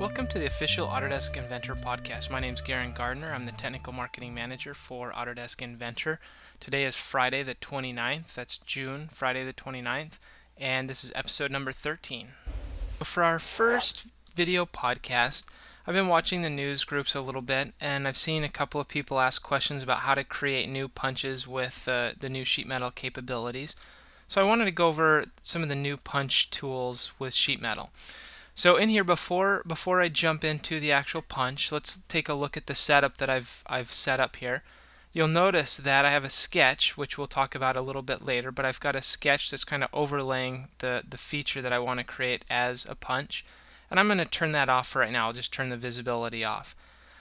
Welcome to the official Autodesk Inventor podcast. My name is Garen Gardner. I'm the technical marketing manager for Autodesk Inventor. Today is Friday the 29th. That's June, Friday the 29th, and this is episode number 13. For our first video podcast, I've been watching the news groups a little bit, and I've seen a couple of people ask questions about how to create new punches with uh, the new sheet metal capabilities. So I wanted to go over some of the new punch tools with sheet metal. So in here before before I jump into the actual punch, let's take a look at the setup that I've I've set up here. You'll notice that I have a sketch, which we'll talk about a little bit later, but I've got a sketch that's kind of overlaying the, the feature that I want to create as a punch. And I'm going to turn that off for right now. I'll just turn the visibility off.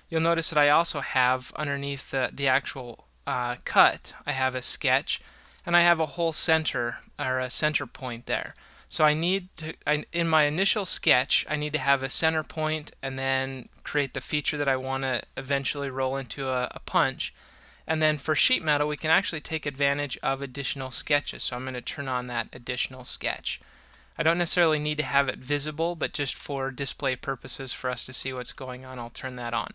You'll notice that I also have underneath the, the actual uh, cut, I have a sketch, and I have a hole center, or a center point there. So I need to, I, in my initial sketch, I need to have a center point and then create the feature that I want to eventually roll into a, a, punch. And then for sheet metal, we can actually take advantage of additional sketches. So I'm going to turn on that additional sketch. I don't necessarily need to have it visible, but just for display purposes for us to see what's going on, I'll turn that on.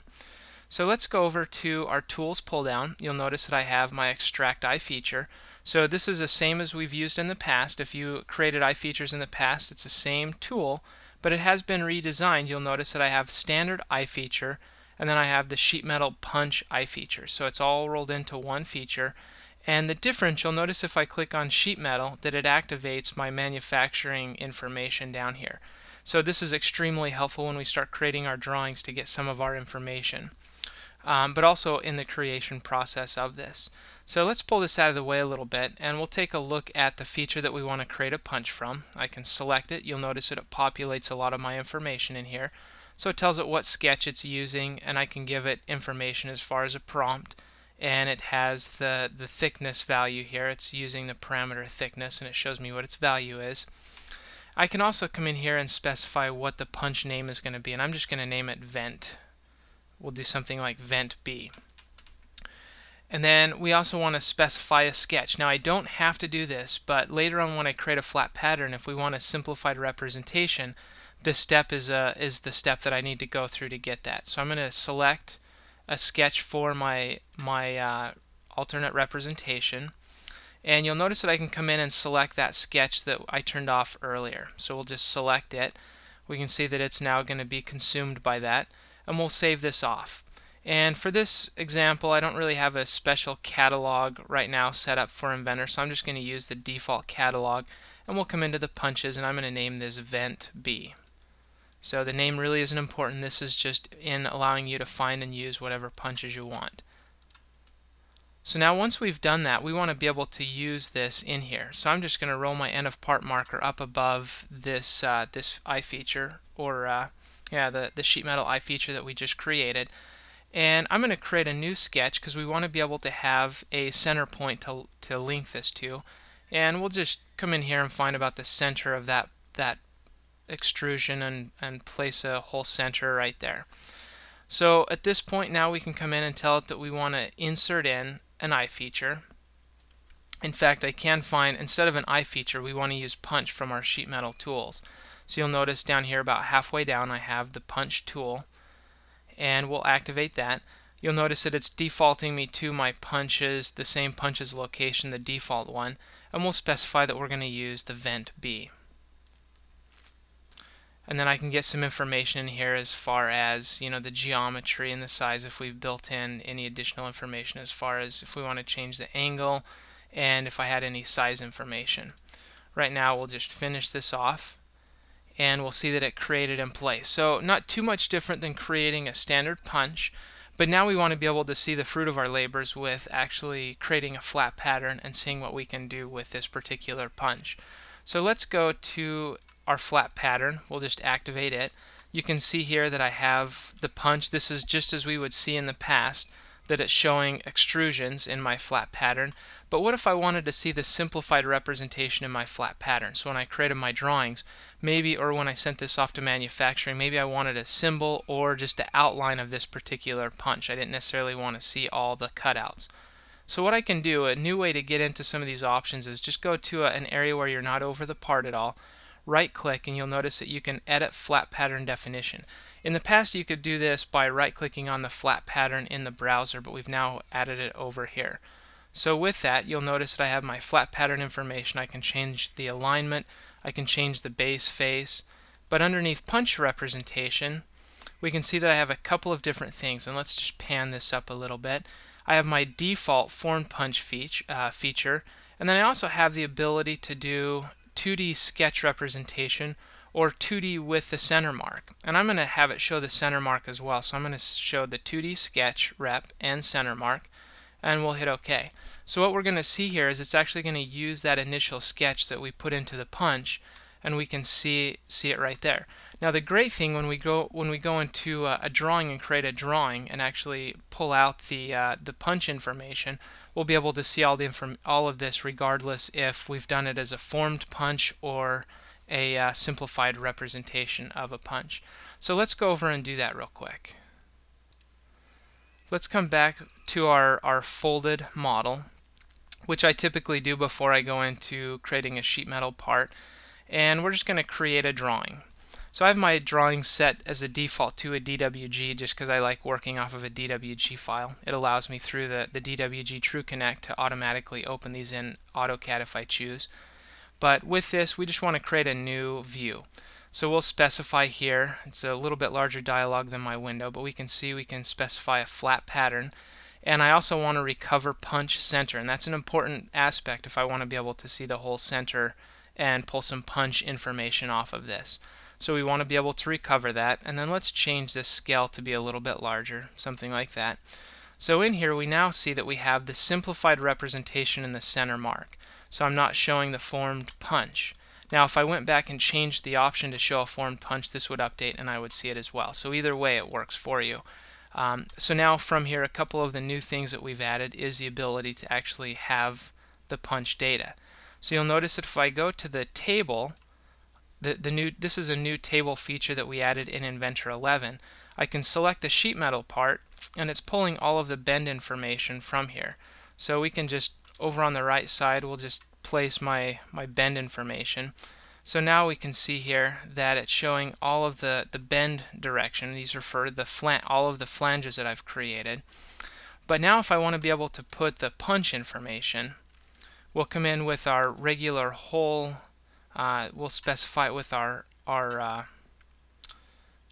So let's go over to our tools pull down. You'll notice that I have my extract iFeature. So this is the same as we've used in the past. If you created iFeatures in the past, it's the same tool, but it has been redesigned. You'll notice that I have standard iFeature, and then I have the sheet metal punch iFeature. So it's all rolled into one feature. And the difference, you'll notice if I click on sheet metal that it activates my manufacturing information down here. So this is extremely helpful when we start creating our drawings to get some of our information, um, but also in the creation process of this. So let's pull this out of the way a little bit and we'll take a look at the feature that we want to create a punch from. I can select it. You'll notice that it populates a lot of my information in here. So it tells it what sketch it's using and I can give it information as far as a prompt and it has the, the thickness value here. It's using the parameter thickness and it shows me what its value is. I can also come in here and specify what the punch name is going to be and I'm just going to name it vent. We'll do something like vent B. And then we also want to specify a sketch. Now I don't have to do this, but later on when I create a flat pattern, if we want a simplified representation, this step is, a, is the step that I need to go through to get that. So I'm going to select a sketch for my, my uh, alternate representation. And you'll notice that I can come in and select that sketch that I turned off earlier. So we'll just select it. We can see that it's now going to be consumed by that. And we'll save this off. And for this example, I don't really have a special catalog right now set up for Inventor, so I'm just going to use the default catalog. And we'll come into the punches, and I'm going to name this Vent B. So the name really isn't important. This is just in allowing you to find and use whatever punches you want. So now once we've done that, we want to be able to use this in here. So I'm just going to roll my end of part marker up above this uh, this iFeature, or uh, yeah, the, the sheet metal iFeature that we just created. And I'm going to create a new sketch because we want to be able to have a center point to, to link this to. And we'll just come in here and find about the center of that, that extrusion and, and place a hole center right there. So at this point now we can come in and tell it that we want to insert in an iFeature. In fact, I can find, instead of an iFeature, we want to use punch from our sheet metal tools. So you'll notice down here about halfway down I have the punch tool and we'll activate that. You'll notice that it's defaulting me to my punches, the same punches location, the default one, and we'll specify that we're going to use the vent B. And then I can get some information in here as far as, you know, the geometry and the size if we've built in any additional information as far as if we want to change the angle and if I had any size information. Right now we'll just finish this off and we'll see that it created in place. So not too much different than creating a standard punch, but now we want to be able to see the fruit of our labors with actually creating a flat pattern and seeing what we can do with this particular punch. So let's go to our flat pattern. We'll just activate it. You can see here that I have the punch. This is just as we would see in the past that it's showing extrusions in my flat pattern. But what if I wanted to see the simplified representation in my flat pattern? So when I created my drawings, maybe, or when I sent this off to manufacturing, maybe I wanted a symbol or just an outline of this particular punch. I didn't necessarily want to see all the cutouts. So what I can do, a new way to get into some of these options is just go to a, an area where you're not over the part at all, right click, and you'll notice that you can edit flat pattern definition. In the past you could do this by right clicking on the flat pattern in the browser but we've now added it over here. So with that you'll notice that I have my flat pattern information. I can change the alignment, I can change the base face, but underneath punch representation we can see that I have a couple of different things and let's just pan this up a little bit. I have my default form punch feature, uh, feature and then I also have the ability to do 2D sketch representation or 2D with the center mark. And I'm going to have it show the center mark as well. So I'm going to show the 2D sketch rep and center mark and we'll hit OK. So what we're going to see here is it's actually going to use that initial sketch that we put into the punch and we can see see it right there. Now the great thing when we go when we go into a, a drawing and create a drawing and actually pull out the uh, the punch information, we'll be able to see all the inform all of this regardless if we've done it as a formed punch or a uh, simplified representation of a punch. So let's go over and do that real quick. Let's come back to our, our folded model, which I typically do before I go into creating a sheet metal part. And we're just going to create a drawing. So I have my drawing set as a default to a DWG just because I like working off of a DWG file. It allows me through the, the DWG TrueConnect to automatically open these in AutoCAD if I choose. But with this, we just want to create a new view. So we'll specify here, it's a little bit larger dialog than my window, but we can see we can specify a flat pattern. And I also want to recover punch center, and that's an important aspect if I want to be able to see the hole center and pull some punch information off of this. So we want to be able to recover that, and then let's change this scale to be a little bit larger, something like that. So in here we now see that we have the simplified representation in the center mark. So I'm not showing the formed punch. Now if I went back and changed the option to show a formed punch, this would update and I would see it as well. So either way it works for you. Um, so now from here a couple of the new things that we've added is the ability to actually have the punch data. So you'll notice that if I go to the table, the, the new this is a new table feature that we added in Inventor 11. I can select the sheet metal part and it's pulling all of the bend information from here. So we can just over on the right side we'll just place my, my bend information. So now we can see here that it's showing all of the, the bend direction. These refer to the flan all of the flanges that I've created. But now if I want to be able to put the punch information, we'll come in with our regular hole, uh, we'll specify it with our, our, uh,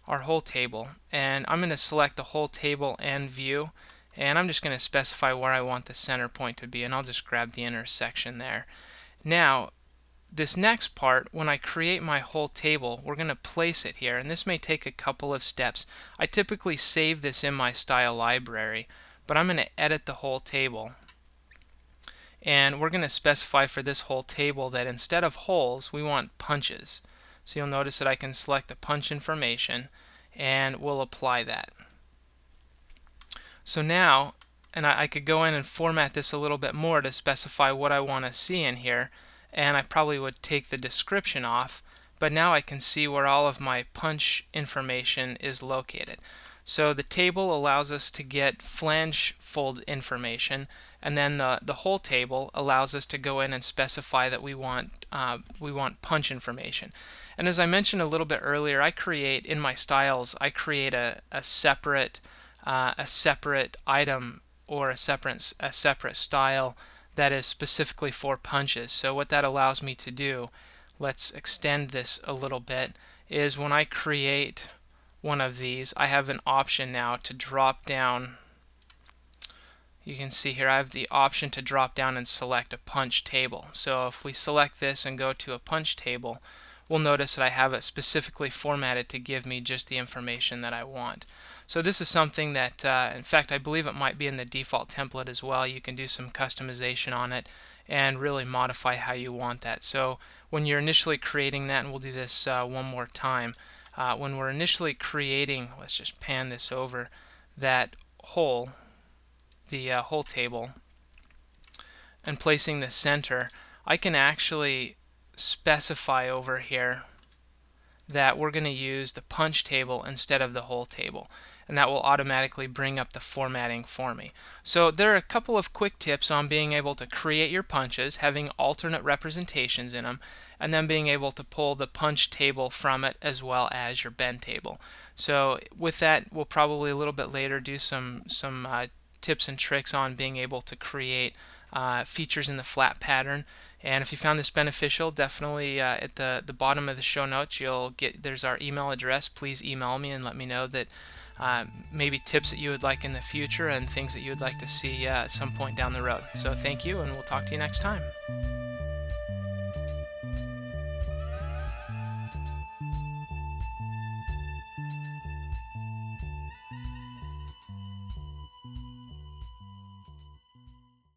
our hole table. And I'm going to select the hole table and view and I'm just going to specify where I want the center point to be and I'll just grab the intersection there. Now this next part, when I create my hole table, we're going to place it here and this may take a couple of steps. I typically save this in my style library but I'm going to edit the hole table and we're going to specify for this hole table that instead of holes we want punches. So you'll notice that I can select the punch information and we'll apply that. So now, and I, I, could go in and format this a little bit more to specify what I want to see in here, and I probably would take the description off, but now I can see where all of my punch information is located. So the table allows us to get flange fold information, and then the, the hole table allows us to go in and specify that we want uh, we want punch information. And as I mentioned a little bit earlier, I create in my styles, I create a, a separate uh, a separate item or a separate a separate style that is specifically for punches. So what that allows me to do, let's extend this a little bit, is when I create one of these, I have an option now to drop down. You can see here I have the option to drop down and select a punch table. So if we select this and go to a punch table, we'll notice that I have it specifically formatted to give me just the information that I want. So this is something that, uh, in fact, I believe it might be in the default template as well. You can do some customization on it and really modify how you want that. So when you're initially creating that, and we'll do this uh, one more time, uh, when we're initially creating, let's just pan this over, that hole, the uh, hole table, and placing the center, I can actually specify over here that we're going to use the punch table instead of the hole table. And that will automatically bring up the formatting for me. So there are a couple of quick tips on being able to create your punches, having alternate representations in them, and then being able to pull the punch table from it as well as your bend table. So with that, we'll probably a little bit later do some some uh, tips and tricks on being able to create uh, features in the flat pattern. And if you found this beneficial, definitely uh, at the, the bottom of the show notes, you'll get there's our email address. Please email me and let me know that uh, maybe tips that you would like in the future and things that you would like to see uh, at some point down the road. So thank you, and we'll talk to you next time.